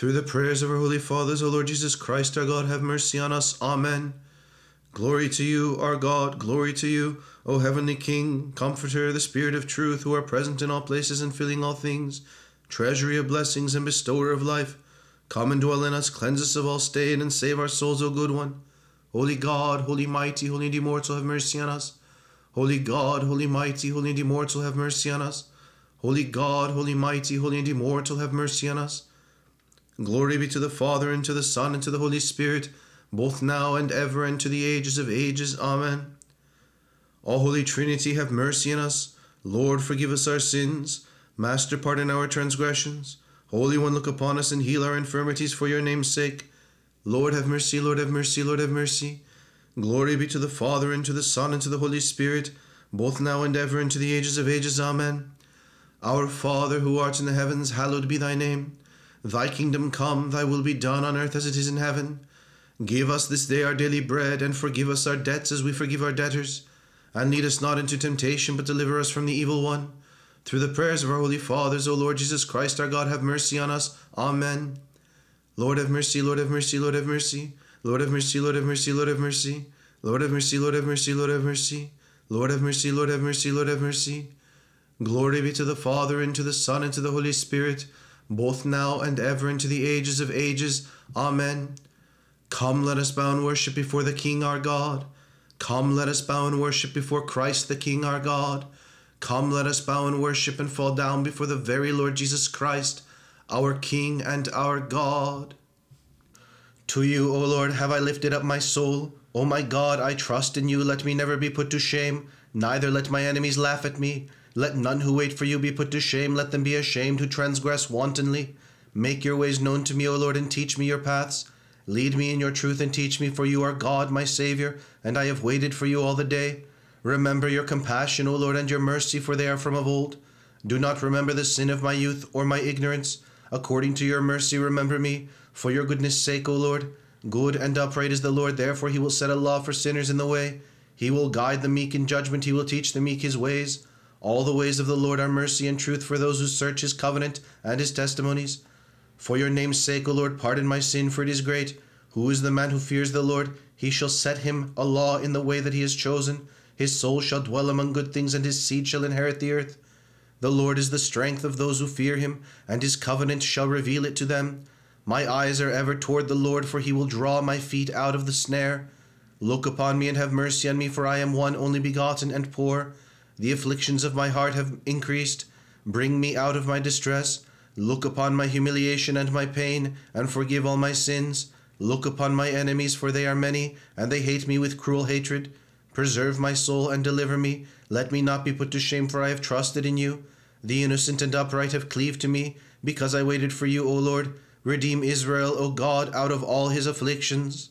Through the prayers of our holy fathers, O Lord Jesus Christ, our God, have mercy on us. Amen. Glory to you, our God, glory to you, O heavenly King, Comforter, the Spirit of truth, who are present in all places and filling all things, treasury of blessings and bestower of life. Come and dwell in us, cleanse us of all stain, and save our souls, O good one. Holy God, holy mighty, holy and immortal, have mercy on us. Holy God, holy mighty, holy and immortal, have mercy on us. Holy God, holy mighty, holy and immortal, have mercy on us. Glory be to the Father, and to the Son, and to the Holy Spirit, both now and ever, and to the ages of ages. Amen. All Holy Trinity, have mercy on us. Lord, forgive us our sins. Master, pardon our transgressions. Holy One, look upon us and heal our infirmities for your name's sake. Lord, have mercy, Lord, have mercy, Lord, have mercy. Glory be to the Father, and to the Son, and to the Holy Spirit, both now and ever, and to the ages of ages. Amen. Our Father, who art in the heavens, hallowed be thy name. Thy kingdom come, thy will be done on earth as it is in heaven. Give us this day our daily bread, and forgive us our debts as we forgive our debtors. And lead us not into temptation, but deliver us from the evil one. Through the prayers of our holy fathers, O Lord Jesus Christ, our God, have mercy on us. Amen. Lord have mercy, Lord have mercy, Lord have mercy. Lord have mercy, Lord have mercy, Lord have mercy. Lord have mercy, Lord have mercy, Lord have mercy. Lord have mercy, Lord have mercy, Lord have mercy. Glory be to the Father, and to the Son, and to the Holy Spirit both now and ever into the ages of ages. Amen. Come, let us bow and worship before the King our God. Come, let us bow and worship before Christ the King our God. Come, let us bow and worship and fall down before the very Lord Jesus Christ, our King and our God. To you, O Lord, have I lifted up my soul. O my God, I trust in you. Let me never be put to shame, neither let my enemies laugh at me. Let none who wait for you be put to shame. Let them be ashamed who transgress wantonly. Make your ways known to me, O Lord, and teach me your paths. Lead me in your truth and teach me, for you are God, my Saviour, and I have waited for you all the day. Remember your compassion, O Lord, and your mercy, for they are from of old. Do not remember the sin of my youth or my ignorance. According to your mercy, remember me, for your goodness' sake, O Lord. Good and upright is the Lord, therefore he will set a law for sinners in the way. He will guide the meek in judgment, he will teach the meek his ways. All the ways of the Lord are mercy and truth for those who search his covenant and his testimonies. For your name's sake, O Lord, pardon my sin, for it is great. Who is the man who fears the Lord? He shall set him a law in the way that he has chosen. His soul shall dwell among good things, and his seed shall inherit the earth. The Lord is the strength of those who fear him, and his covenant shall reveal it to them. My eyes are ever toward the Lord, for he will draw my feet out of the snare. Look upon me and have mercy on me, for I am one only begotten and poor. The afflictions of my heart have increased. Bring me out of my distress. Look upon my humiliation and my pain, and forgive all my sins. Look upon my enemies, for they are many, and they hate me with cruel hatred. Preserve my soul and deliver me. Let me not be put to shame, for I have trusted in you. The innocent and upright have cleaved to me, because I waited for you, O Lord. Redeem Israel, O God, out of all his afflictions.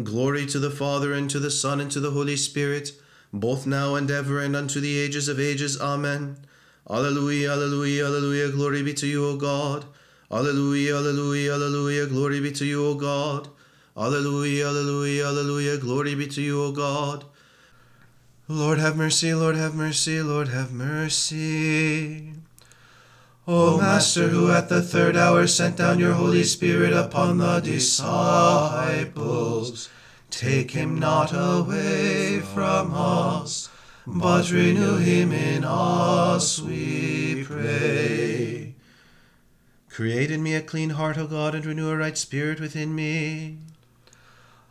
Glory to the Father, and to the Son, and to the Holy Spirit both now and ever and unto the ages of ages. Amen. Alleluia, alleluia, alleluia, glory be to you, O God. Alleluia, alleluia, alleluia, glory be to you, O God. Alleluia, alleluia, alleluia, glory be to you, O God. Lord have mercy, Lord have mercy, Lord have mercy. O Master, who at the third hour sent down your Holy Spirit upon the disciples, Take him not away from us, but renew him in us, we pray. Create in me a clean heart, O God, and renew a right spirit within me.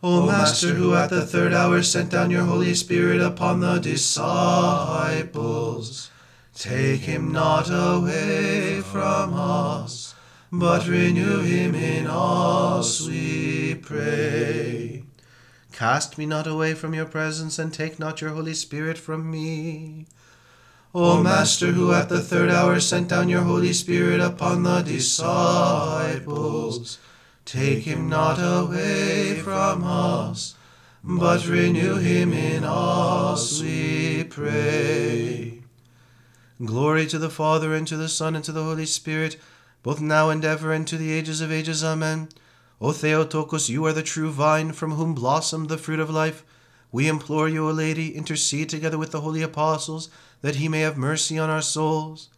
O Master, who at the third hour sent down your Holy Spirit upon the disciples, take him not away from us, but renew him in us, we pray. Cast me not away from your presence, and take not your Holy Spirit from me. O Master, who at the third hour sent down your Holy Spirit upon the disciples, take him not away from us, but renew him in us, we pray. Glory to the Father, and to the Son, and to the Holy Spirit, both now and ever, and to the ages of ages. Amen. O Theotokos, you are the true vine from whom blossomed the fruit of life. We implore you, O Lady, intercede together with the holy apostles, that he may have mercy on our souls.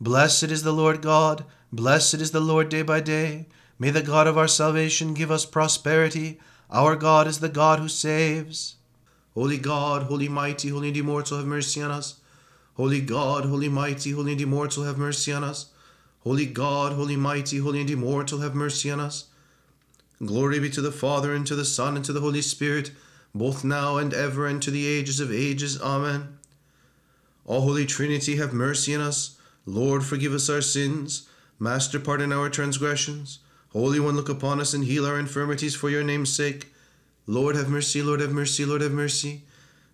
Blessed is the Lord God, blessed is the Lord day by day. May the God of our salvation give us prosperity. Our God is the God who saves. Holy God, holy mighty, holy and immortal, have mercy on us. Holy God, holy mighty, holy and immortal, have mercy on us. Holy God, holy mighty, holy and immortal, have mercy on us. Glory be to the Father, and to the Son, and to the Holy Spirit, both now and ever, and to the ages of ages. Amen. All Holy Trinity, have mercy on us. Lord, forgive us our sins. Master, pardon our transgressions. Holy One, look upon us and heal our infirmities for your name's sake. Lord, have mercy, Lord, have mercy, Lord, have mercy.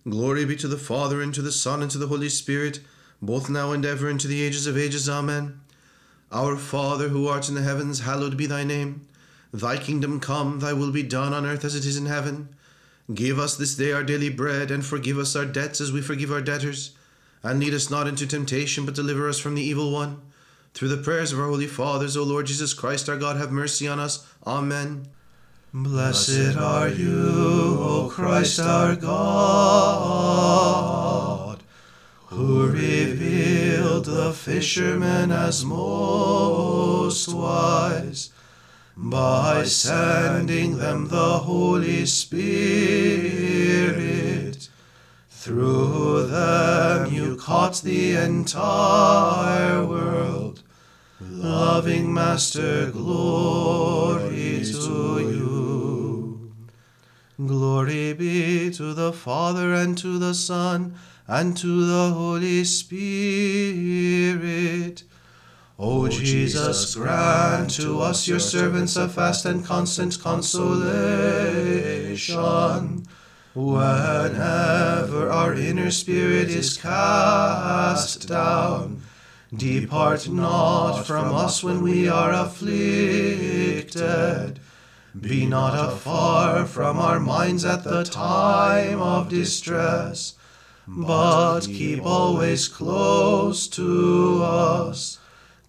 Glory be to the Father, and to the Son, and to the Holy Spirit, both now and ever, and to the ages of ages. Amen. Our Father, who art in the heavens, hallowed be thy name. Thy kingdom come, thy will be done on earth as it is in heaven. Give us this day our daily bread, and forgive us our debts as we forgive our debtors. And lead us not into temptation, but deliver us from the evil one. Through the prayers of our holy fathers, O Lord Jesus Christ, our God, have mercy on us. Amen. Blessed are you, O Christ our God, who revealed the fishermen as most wise by sending them the Holy Spirit. Through them you caught the entire world. Loving Master, glory to you. Glory be to the Father, and to the Son, and to the Holy Spirit. O Jesus, grant to us, your servants, a fast and constant consolation. Whenever our inner spirit is cast down, depart not from us when we are afflicted. Be not afar from our minds at the time of distress, but keep always close to us.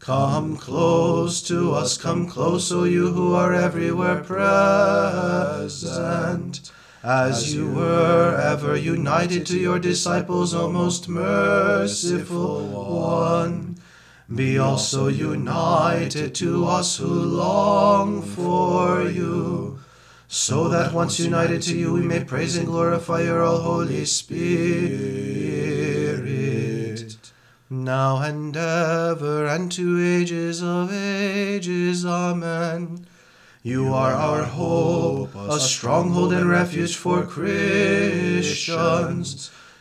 Come close to us, come close, O you who are everywhere present, as you were ever united to your disciples, O most merciful one. Be also united to us who long for you, so that once united to you we may praise and glorify your all Holy Spirit now and ever, and to ages of ages. Amen. You are our hope, a stronghold and refuge for Christians.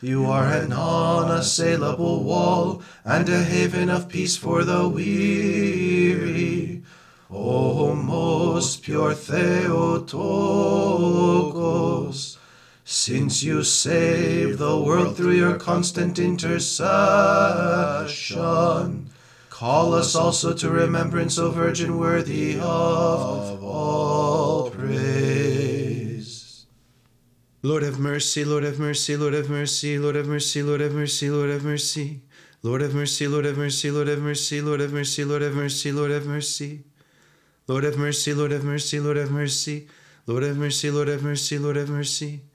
You are an unassailable wall and a haven of peace for the weary. O most pure Theotokos, since you save the world through your constant intercession, call us also to remembrance, O Virgin worthy of all praise. Lord have mercy, Lord have mercy, Lord have mercy, Lord have mercy, Lord have mercy, Lord have mercy. Lord have mercy, Lord have mercy, Lord have mercy, Lord have mercy, Lord have mercy, Lord have mercy. Lord have mercy, Lord have mercy, Lord have mercy. Lord have mercy, Lord have mercy, Lord have mercy.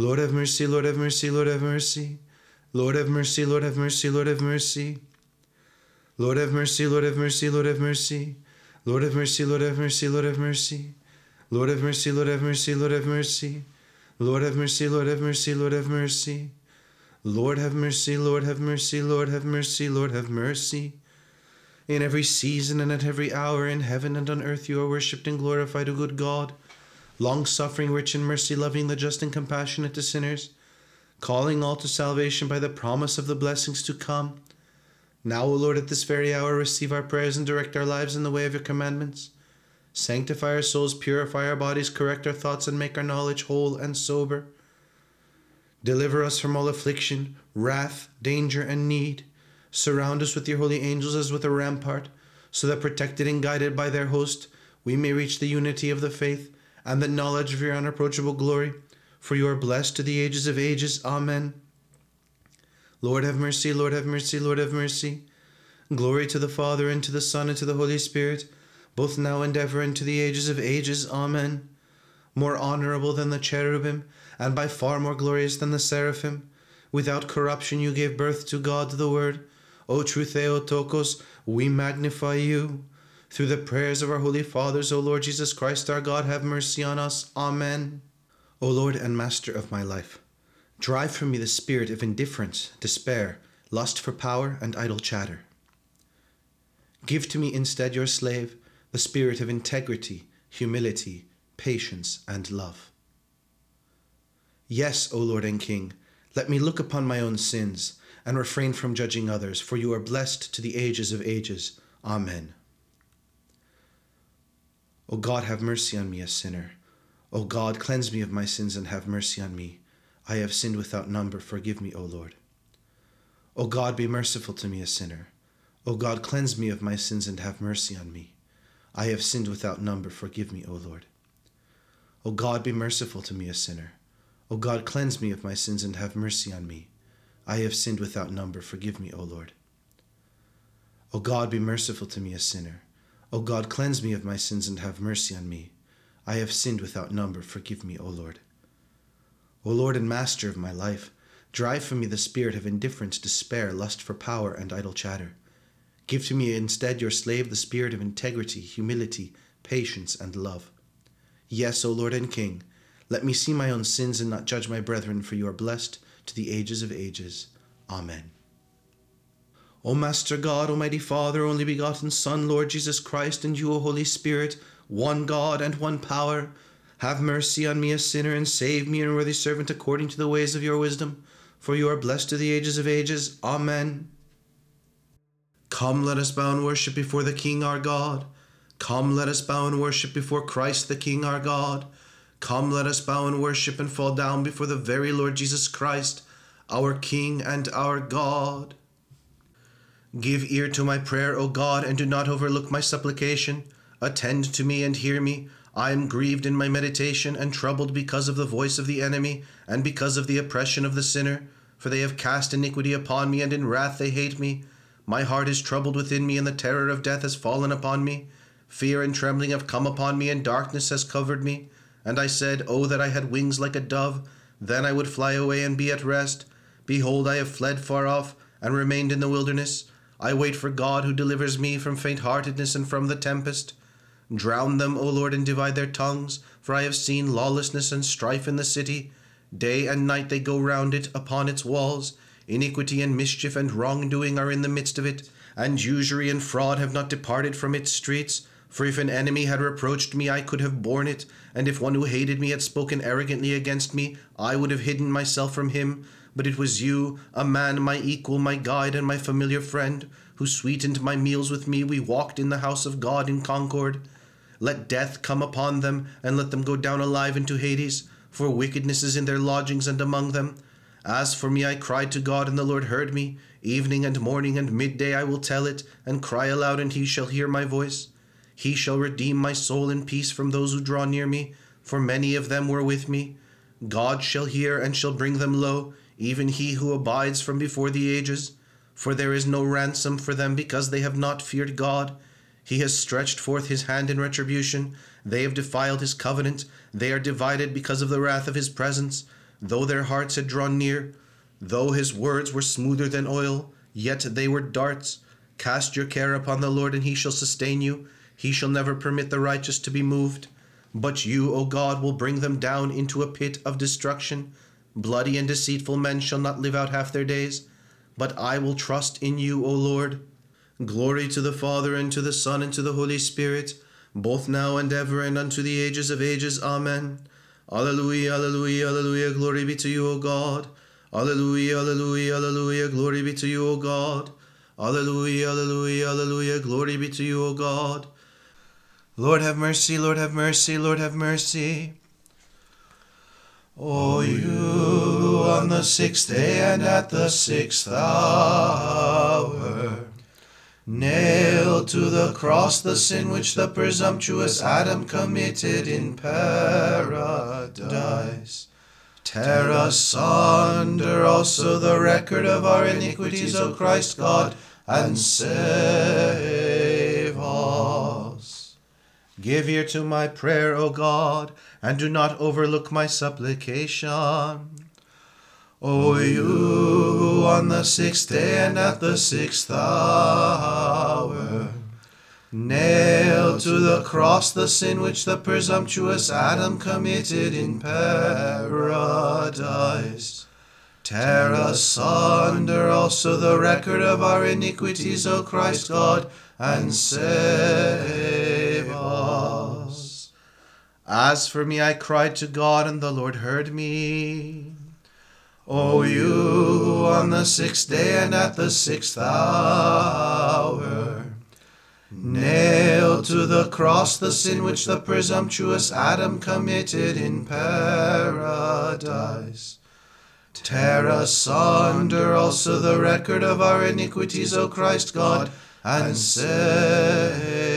Lord have mercy, Lord have mercy, Lord have mercy. Lord have mercy, Lord have mercy, Lord have mercy. Lord have mercy, Lord have mercy, Lord have mercy. Lord have mercy, Lord have mercy, Lord have mercy. Lord have mercy, Lord have mercy, Lord have mercy. Lord have mercy, Lord have mercy, Lord have mercy. Lord have mercy, Lord have mercy, Lord have mercy, Lord have mercy. In every season and at every hour in heaven and on earth you are worshipped and glorified, O good God long suffering, rich in mercy, loving the just and compassionate to sinners, calling all to salvation by the promise of the blessings to come. Now, O Lord, at this very hour, receive our prayers and direct our lives in the way of your commandments. Sanctify our souls, purify our bodies, correct our thoughts, and make our knowledge whole and sober. Deliver us from all affliction, wrath, danger, and need. Surround us with your holy angels as with a rampart, so that protected and guided by their host, we may reach the unity of the faith and the knowledge of your unapproachable glory. For you are blessed to the ages of ages. Amen. Lord have mercy, Lord have mercy, Lord have mercy. Glory to the Father, and to the Son, and to the Holy Spirit, both now and ever, and to the ages of ages. Amen. More honorable than the cherubim, and by far more glorious than the seraphim, without corruption you gave birth to God the Word. O true Theotokos, we magnify you. Through the prayers of our holy fathers, O Lord Jesus Christ, our God, have mercy on us. Amen. O Lord and Master of my life, drive from me the spirit of indifference, despair, lust for power, and idle chatter. Give to me instead, your slave, the spirit of integrity, humility, patience, and love. Yes, O Lord and King, let me look upon my own sins and refrain from judging others, for you are blessed to the ages of ages. Amen. O God, have mercy on me, a sinner. O God, cleanse me of my sins and have mercy on me. I have sinned without number. Forgive me, O Lord. O God, be merciful to me, a sinner. O God, cleanse me of my sins and have mercy on me. I have sinned without number. Forgive me, O Lord. O God, be merciful to me, a sinner. O God, cleanse me of my sins and have mercy on me. I have sinned without number. Forgive me, O Lord. O God, be merciful to me, a sinner. O God, cleanse me of my sins and have mercy on me. I have sinned without number. Forgive me, O Lord. O Lord and Master of my life, drive from me the spirit of indifference, despair, lust for power, and idle chatter. Give to me instead, your slave, the spirit of integrity, humility, patience, and love. Yes, O Lord and King, let me see my own sins and not judge my brethren, for you are blessed to the ages of ages. Amen. O Master God, Almighty Father, only begotten Son, Lord Jesus Christ, and you, O Holy Spirit, one God and one power, have mercy on me, a sinner, and save me, an worthy servant, according to the ways of your wisdom. For you are blessed to the ages of ages. Amen. Come, let us bow and worship before the King our God. Come, let us bow and worship before Christ the King our God. Come, let us bow and worship and fall down before the very Lord Jesus Christ, our King and our God. Give ear to my prayer, O God, and do not overlook my supplication. Attend to me and hear me. I am grieved in my meditation and troubled because of the voice of the enemy and because of the oppression of the sinner. For they have cast iniquity upon me, and in wrath they hate me. My heart is troubled within me, and the terror of death has fallen upon me. Fear and trembling have come upon me, and darkness has covered me. And I said, Oh, that I had wings like a dove! Then I would fly away and be at rest. Behold, I have fled far off, and remained in the wilderness. I wait for God who delivers me from faint heartedness and from the tempest. Drown them, O Lord, and divide their tongues, for I have seen lawlessness and strife in the city. Day and night they go round it upon its walls. Iniquity and mischief and wrongdoing are in the midst of it, and usury and fraud have not departed from its streets. For if an enemy had reproached me, I could have borne it, and if one who hated me had spoken arrogantly against me, I would have hidden myself from him. But it was you, a man, my equal, my guide, and my familiar friend, who sweetened my meals with me. We walked in the house of God in concord. Let death come upon them, and let them go down alive into Hades, for wickedness is in their lodgings and among them. As for me, I cried to God, and the Lord heard me. Evening and morning and midday I will tell it, and cry aloud, and he shall hear my voice. He shall redeem my soul in peace from those who draw near me, for many of them were with me. God shall hear and shall bring them low even he who abides from before the ages. For there is no ransom for them because they have not feared God. He has stretched forth his hand in retribution. They have defiled his covenant. They are divided because of the wrath of his presence. Though their hearts had drawn near, though his words were smoother than oil, yet they were darts. Cast your care upon the Lord, and he shall sustain you. He shall never permit the righteous to be moved. But you, O God, will bring them down into a pit of destruction. Bloody and deceitful men shall not live out half their days, but I will trust in you, O Lord. Glory to the Father, and to the Son, and to the Holy Spirit, both now and ever, and unto the ages of ages. Amen. Alleluia, alleluia, alleluia, glory be to you, O God. Alleluia, alleluia, alleluia, glory be to you, O God. Alleluia, alleluia, alleluia, glory be to you, O God. Lord have mercy, Lord have mercy, Lord have mercy. O you on the sixth day and at the sixth hour, nailed to the cross the sin which the presumptuous Adam committed in paradise. Tear asunder also the record of our iniquities, O Christ God, and save. Give ear to my prayer, O God, and do not overlook my supplication. O you on the sixth day and at the sixth hour Nail to the cross the sin which the presumptuous Adam committed in paradise. Tear asunder also the record of our iniquities, O Christ God, and save. As for me, I cried to God, and the Lord heard me. O you who on the sixth day and at the sixth hour nailed to the cross the sin which the presumptuous Adam committed in paradise. Tear asunder also the record of our iniquities, O Christ God, and save.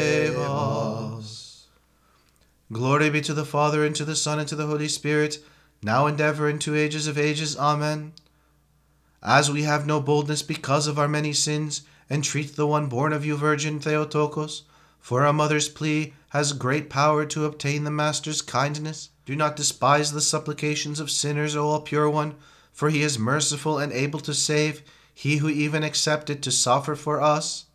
Glory be to the Father, and to the Son, and to the Holy Spirit, now and ever, and to ages of ages. Amen. As we have no boldness because of our many sins, entreat the one born of you, Virgin Theotokos, for a mother's plea has great power to obtain the Master's kindness. Do not despise the supplications of sinners, O all pure one, for he is merciful and able to save, he who even accepted to suffer for us.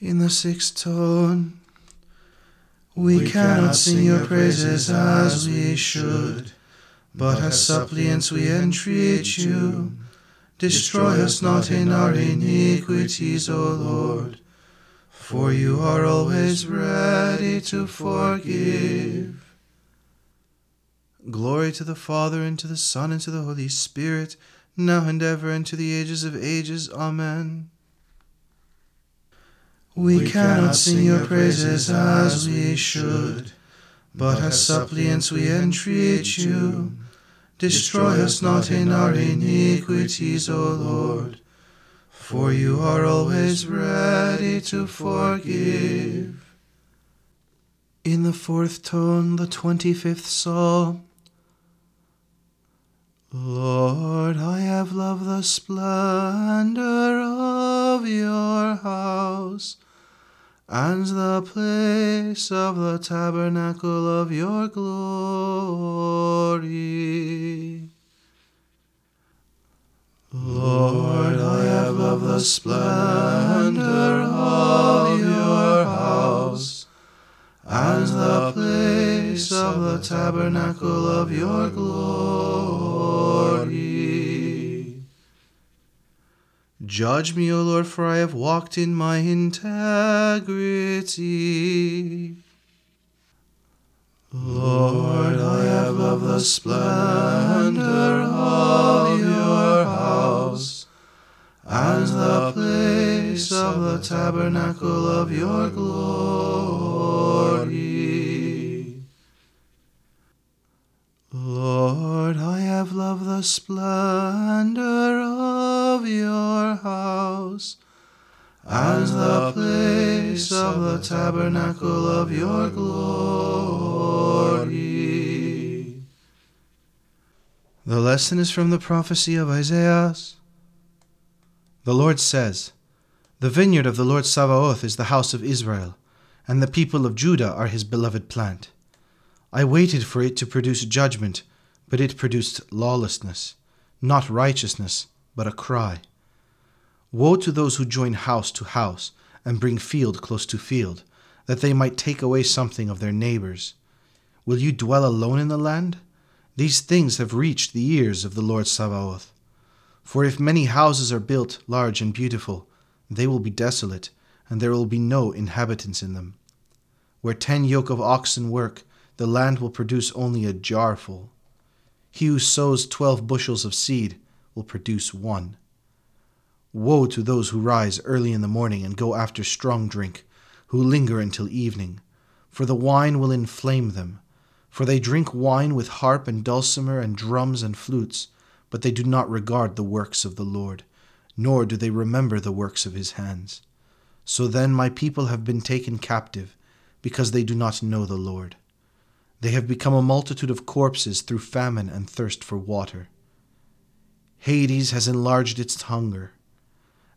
In the sixth tone, we, cannot sing your praises as we should, but as suppliants we entreat you. Destroy us not in our iniquities, O Lord, for you are always ready to forgive. Glory to the Father, and to the Son, and to the Holy Spirit, now and ever, and to the ages of ages. Amen. We cannot sing your praises as we should, but as suppliants we entreat you. Destroy us not in our iniquities, O Lord, for you are always ready to forgive. In the fourth tone, the twenty fifth psalm. Lord, I have loved the splendor of your house, and the place of the tabernacle of your glory. Lord, I have loved the splendor of your house, and the place of the tabernacle of your glory. Judge me, O Lord, for I have walked in my integrity. Lord, I have loved the splendor of your house, and the place of the tabernacle of your glory. The tabernacle of your glory. The lesson is from the prophecy of Isaiah. The Lord says, The vineyard of the Lord Sabaoth is the house of Israel, and the people of Judah are his beloved plant. I waited for it to produce judgment, but it produced lawlessness, not righteousness, but a cry. Woe to those who join house to house and bring field close to field, that they might take away something of their neighbors. Will you dwell alone in the land? These things have reached the ears of the Lord Sabaoth. For if many houses are built, large and beautiful, they will be desolate, and there will be no inhabitants in them. Where ten yoke of oxen work, the land will produce only a jarful. He who sows twelve bushels of seed will produce one. Woe to those who rise early in the morning and go after strong drink, who linger until evening, for the wine will inflame them. For they drink wine with harp and dulcimer and drums and flutes, but they do not regard the works of the Lord, nor do they remember the works of his hands. So then my people have been taken captive, because they do not know the Lord. They have become a multitude of corpses through famine and thirst for water. Hades has enlarged its hunger,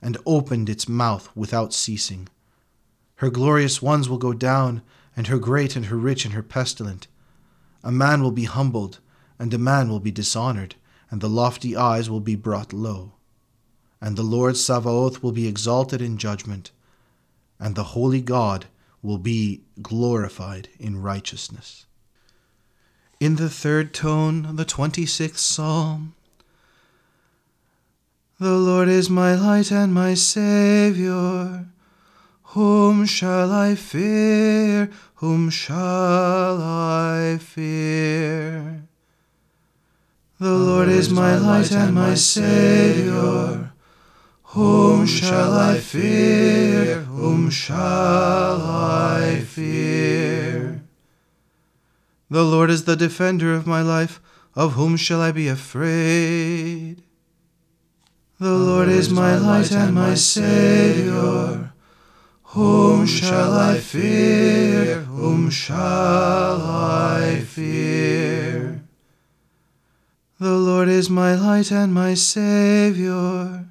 and opened its mouth without ceasing. Her glorious ones will go down, and her great and her rich and her pestilent. A man will be humbled, and a man will be dishonored and the lofty eyes will be brought low. And the Lord Sabaoth will be exalted in judgment, and the holy God will be glorified in righteousness. In the third tone, the 26th Psalm. The Lord is my light and my Saviour. Whom shall I fear? Whom shall I fear? The Lord is my light and my Saviour. Whom shall I fear? Whom shall I fear? The Lord is the defender of my life. Of whom shall I be afraid? The Lord is my light and my Saviour. Whom shall I fear? Whom shall I fear? The Lord is my light and my Saviour.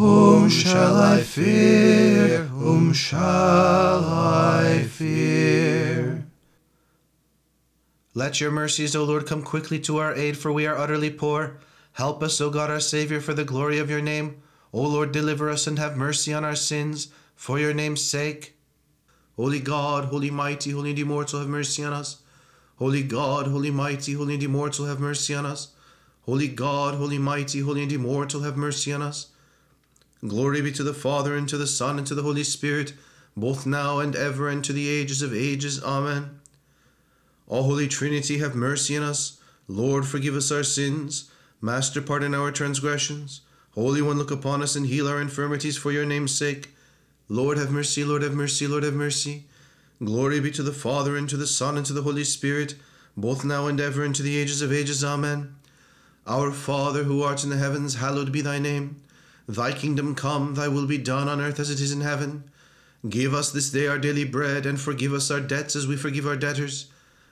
Whom shall I fear? Whom shall I fear? Let your mercies, O Lord, come quickly to our aid, for we are utterly poor. Help us, O God our Saviour, for the glory of your name. O Lord, deliver us and have mercy on our sins, for your name's sake. Holy God, holy mighty, holy and immortal, have mercy on us. Holy God, holy mighty, holy and immortal, have mercy on us. Holy God, holy mighty, holy and immortal, have mercy on us. Glory be to the Father, and to the Son, and to the Holy Spirit, both now and ever, and to the ages of ages. Amen. O Holy Trinity, have mercy on us. Lord, forgive us our sins. Master, pardon our transgressions. Holy One, look upon us and heal our infirmities for your name's sake. Lord, have mercy, Lord, have mercy, Lord, have mercy. Glory be to the Father, and to the Son, and to the Holy Spirit, both now and ever, and to the ages of ages. Amen. Our Father, who art in the heavens, hallowed be thy name. Thy kingdom come, thy will be done on earth as it is in heaven. Give us this day our daily bread, and forgive us our debts as we forgive our debtors.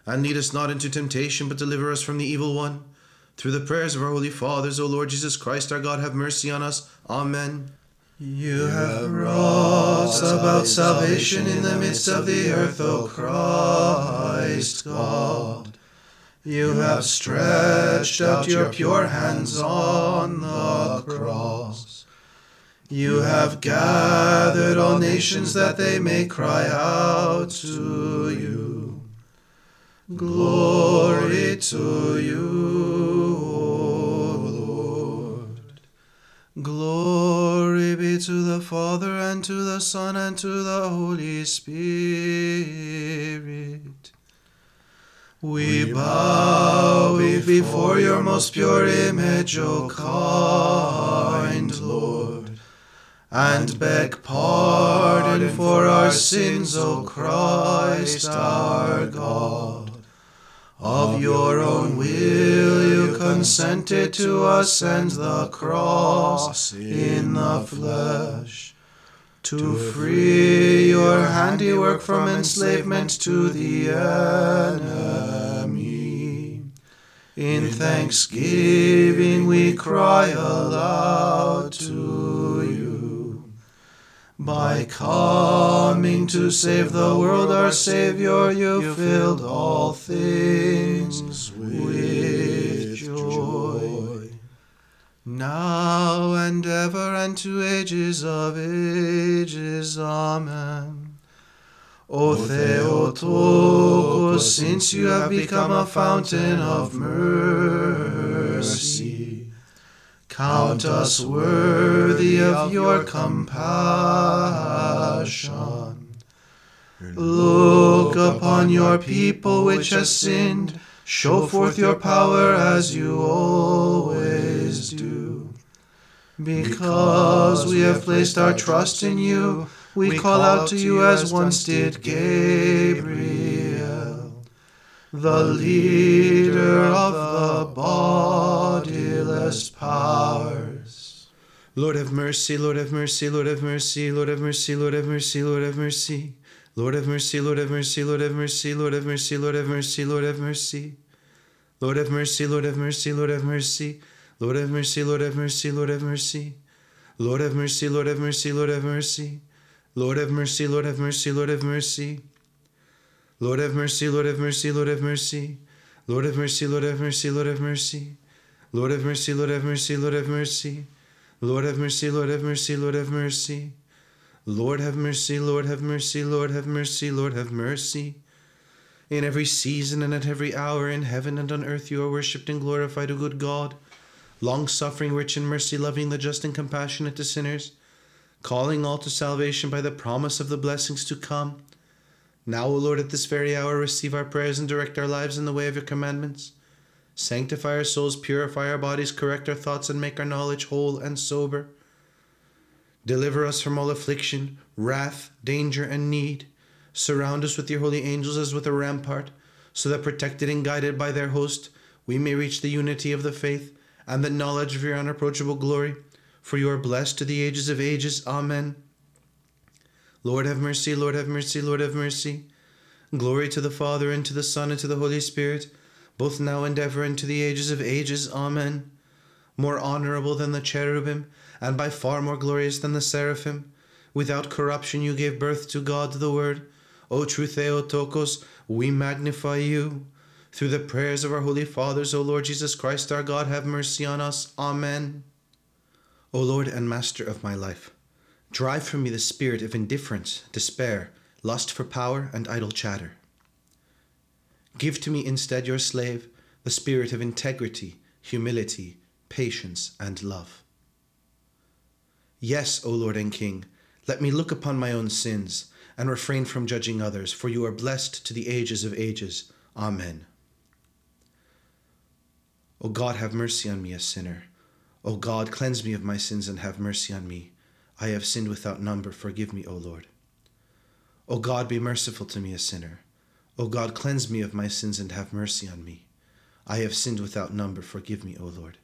And lead us not into temptation, but deliver us from the evil one. Through the prayers of our holy fathers, O Lord Jesus Christ, our God, have mercy on us. Amen. You have wrought about salvation in the midst of the earth, O Christ God. You have stretched out your pure hands on the cross. You have gathered all nations that they may cry out to you. Glory to you, Glory be to the Father, and to the Son, and to the Holy Spirit. We bow before your most pure image, O kind Lord, and beg pardon for our sins, O Christ our God. Of your own will you consented to ascend the cross in the flesh, to free your handiwork from enslavement to the enemy. In thanksgiving we cry aloud to you. By coming to save the world, our Savior, you filled all things with joy. Now and ever and to ages of ages. Amen. O Theotokos, since you have become a fountain of mercy, count us worthy of your compassion. Look upon your people which has sinned, show forth your power as you always do. Because we have placed our trust in you, we call out to you as once did Gabriel, the leader of the bodiless powers. Lord have mercy, Lord have mercy, Lord have mercy, Lord have mercy, Lord have mercy, Lord have mercy. Lord have mercy, Lord have mercy, Lord have mercy, Lord have mercy, Lord have mercy, Lord have mercy. Lord have mercy, Lord have mercy, Lord have mercy. Lord have mercy, Lord have mercy, Lord have mercy. Lord have mercy, Lord have mercy, Lord have mercy. Lord have mercy, Lord have mercy, Lord have mercy. Lord have mercy, Lord have mercy, Lord have mercy. Lord have mercy, Lord have mercy, Lord have mercy. Lord have mercy, Lord have mercy, Lord have mercy. Lord have mercy, Lord have mercy, Lord have mercy. Lord have mercy, Lord have mercy, Lord have mercy, Lord have mercy. In every season and at every hour, in heaven and on earth, you are worshipped and glorified, O good God, long suffering, rich in mercy, loving the just and compassionate to sinners, calling all to salvation by the promise of the blessings to come. Now, O Lord, at this very hour, receive our prayers and direct our lives in the way of your commandments. Sanctify our souls, purify our bodies, correct our thoughts, and make our knowledge whole and sober. Deliver us from all affliction, wrath, danger, and need. Surround us with your holy angels as with a rampart, so that protected and guided by their host, we may reach the unity of the faith and the knowledge of your unapproachable glory. For you are blessed to the ages of ages. Amen. Lord have mercy, Lord have mercy, Lord have mercy. Glory to the Father, and to the Son, and to the Holy Spirit, both now and ever, and to the ages of ages. Amen. More honorable than the cherubim, and by far more glorious than the seraphim, without corruption you gave birth to God the Word. O true Theotokos, we magnify you. Through the prayers of our holy fathers, O Lord Jesus Christ our God, have mercy on us. Amen. O Lord and Master of my life, drive from me the spirit of indifference, despair, lust for power, and idle chatter. Give to me instead, your slave, the spirit of integrity, humility, patience, and love. Yes, O Lord and King, let me look upon my own sins and refrain from judging others, for you are blessed to the ages of ages. Amen. O God, have mercy on me, a sinner. O God, cleanse me of my sins and have mercy on me. I have sinned without number. Forgive me, O Lord. O God, be merciful to me, a sinner. O God, cleanse me of my sins and have mercy on me. I have sinned without number. Forgive me, O Lord.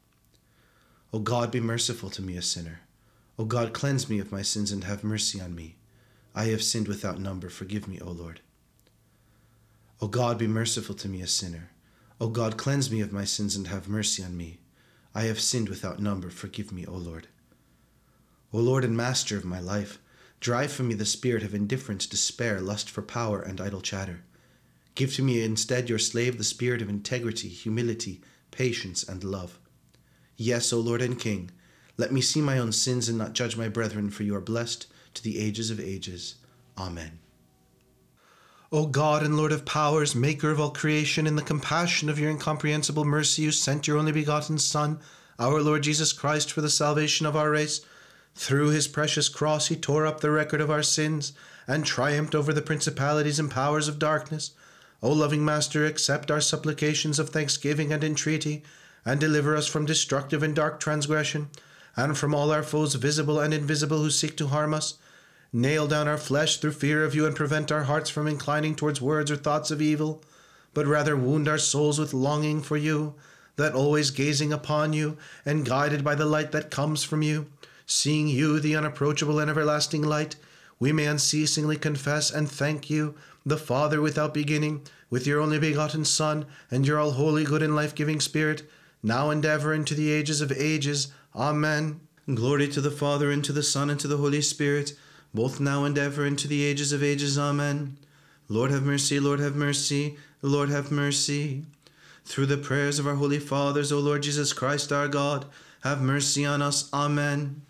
O God, be merciful to me, a sinner. O God, cleanse me of my sins and have mercy on me. I have sinned without number. Forgive me, O Lord. O God, be merciful to me, a sinner. O God, cleanse me of my sins and have mercy on me. I have sinned without number. Forgive me, O Lord. O Lord and Master of my life, drive from me the spirit of indifference, despair, lust for power, and idle chatter. Give to me instead, your slave, the spirit of integrity, humility, patience, and love. Yes, O Lord and King, let me see my own sins and not judge my brethren, for you are blessed to the ages of ages. Amen. O God and Lord of powers, maker of all creation, in the compassion of your incomprehensible mercy, you sent your only begotten Son, our Lord Jesus Christ, for the salvation of our race. Through his precious cross, he tore up the record of our sins and triumphed over the principalities and powers of darkness. O loving Master, accept our supplications of thanksgiving and entreaty, and deliver us from destructive and dark transgression, and from all our foes, visible and invisible, who seek to harm us. Nail down our flesh through fear of you, and prevent our hearts from inclining towards words or thoughts of evil, but rather wound our souls with longing for you, that always gazing upon you, and guided by the light that comes from you, seeing you, the unapproachable and everlasting light, we may unceasingly confess and thank you, the Father without beginning, with your only begotten Son, and your all holy, good, and life giving Spirit, now and ever, to the ages of ages. Amen. Glory to the Father, and to the Son, and to the Holy Spirit, both now and ever, and to the ages of ages. Amen. Lord have mercy, Lord have mercy, Lord have mercy. Through the prayers of our holy fathers, O Lord Jesus Christ our God, have mercy on us. Amen.